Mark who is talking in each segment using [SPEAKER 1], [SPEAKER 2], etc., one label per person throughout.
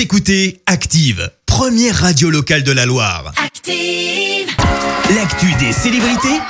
[SPEAKER 1] Vous écoutez Active, première radio locale de la Loire.
[SPEAKER 2] Active.
[SPEAKER 1] L'actu des célébrités,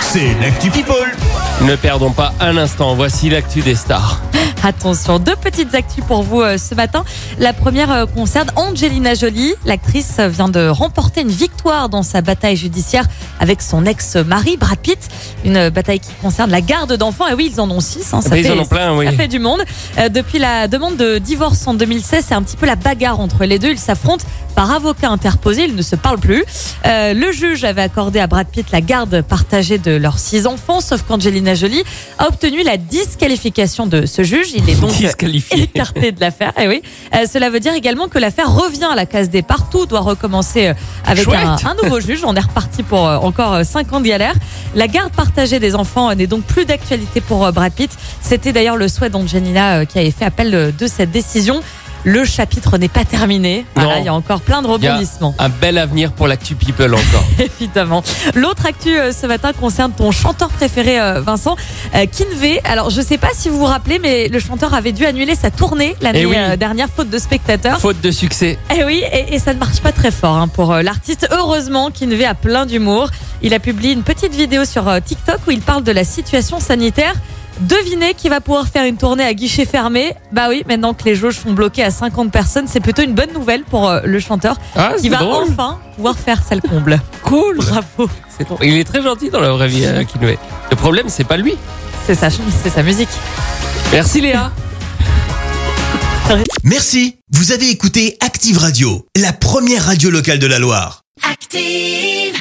[SPEAKER 1] c'est l'actu People.
[SPEAKER 3] Ne perdons pas un instant, voici l'actu des stars.
[SPEAKER 4] Attention, deux petites actus pour vous euh, ce matin. La première euh, concerne Angelina Jolie. L'actrice vient de remporter une victoire dans sa bataille judiciaire avec son ex-mari Brad Pitt. Une bataille qui concerne la garde d'enfants. Et oui, ils en ont six. hein. Ça,
[SPEAKER 3] bah, ils
[SPEAKER 4] fait,
[SPEAKER 3] en ont plein, oui.
[SPEAKER 4] ça fait du monde. Euh, depuis la demande de divorce en 2016, c'est un petit peu la bagarre entre les deux. Ils s'affrontent par avocat interposé. Ils ne se parlent plus. Euh, le juge avait accordé à Brad Pitt la garde partagée de leurs six enfants, sauf qu'Angelina Jolie a obtenu la disqualification de ce juge. Il est donc
[SPEAKER 3] Disqualifié.
[SPEAKER 4] écarté de l'affaire. Eh oui. Euh, cela veut dire également que l'affaire revient à la case départ. Tout doit recommencer euh, avec un, un nouveau juge. On est reparti pour euh, encore cinq ans de galère. La garde partagée des enfants n'est donc plus d'actualité pour Brad Pitt. C'était d'ailleurs le souhait d'Angelina qui avait fait appel de cette décision. Le chapitre n'est pas terminé. Voilà, il y a encore plein de rebondissements.
[SPEAKER 3] un bel avenir pour l'actu People encore.
[SPEAKER 4] Évidemment. L'autre actu euh, ce matin concerne ton chanteur préféré, euh, Vincent, euh. Alors, je sais pas si vous vous rappelez, mais le chanteur avait dû annuler sa tournée l'année
[SPEAKER 3] Eh oui.
[SPEAKER 4] euh, dernière, faute de spectateurs.
[SPEAKER 3] Faute de succès.
[SPEAKER 4] Eh oui, et, et ça ne marche pas très fort hein, pour euh, l'artiste. Heureusement, Kinvey a plein d'humour. Il a publié une petite vidéo sur euh, TikTok où il parle de la situation sanitaire. Devinez qui va pouvoir faire une tournée à guichet fermé. Bah oui, maintenant que les jauges sont bloquées à 50 personnes, c'est plutôt une bonne nouvelle pour euh, le chanteur
[SPEAKER 3] Ah,
[SPEAKER 4] qui
[SPEAKER 3] c'est
[SPEAKER 4] va
[SPEAKER 3] drôle.
[SPEAKER 4] enfin pouvoir faire salle comble.
[SPEAKER 3] Cool.
[SPEAKER 4] Bravo.
[SPEAKER 3] C'est drôle. Il est très gentil dans la vraie vie, euh, Kinvey. Le problème, c'est pas lui.
[SPEAKER 4] C'est sa, c'est sa musique.
[SPEAKER 3] Merci Léa.
[SPEAKER 1] Merci, vous avez écouté Active Radio, la première radio locale de la Loire.
[SPEAKER 2] Active.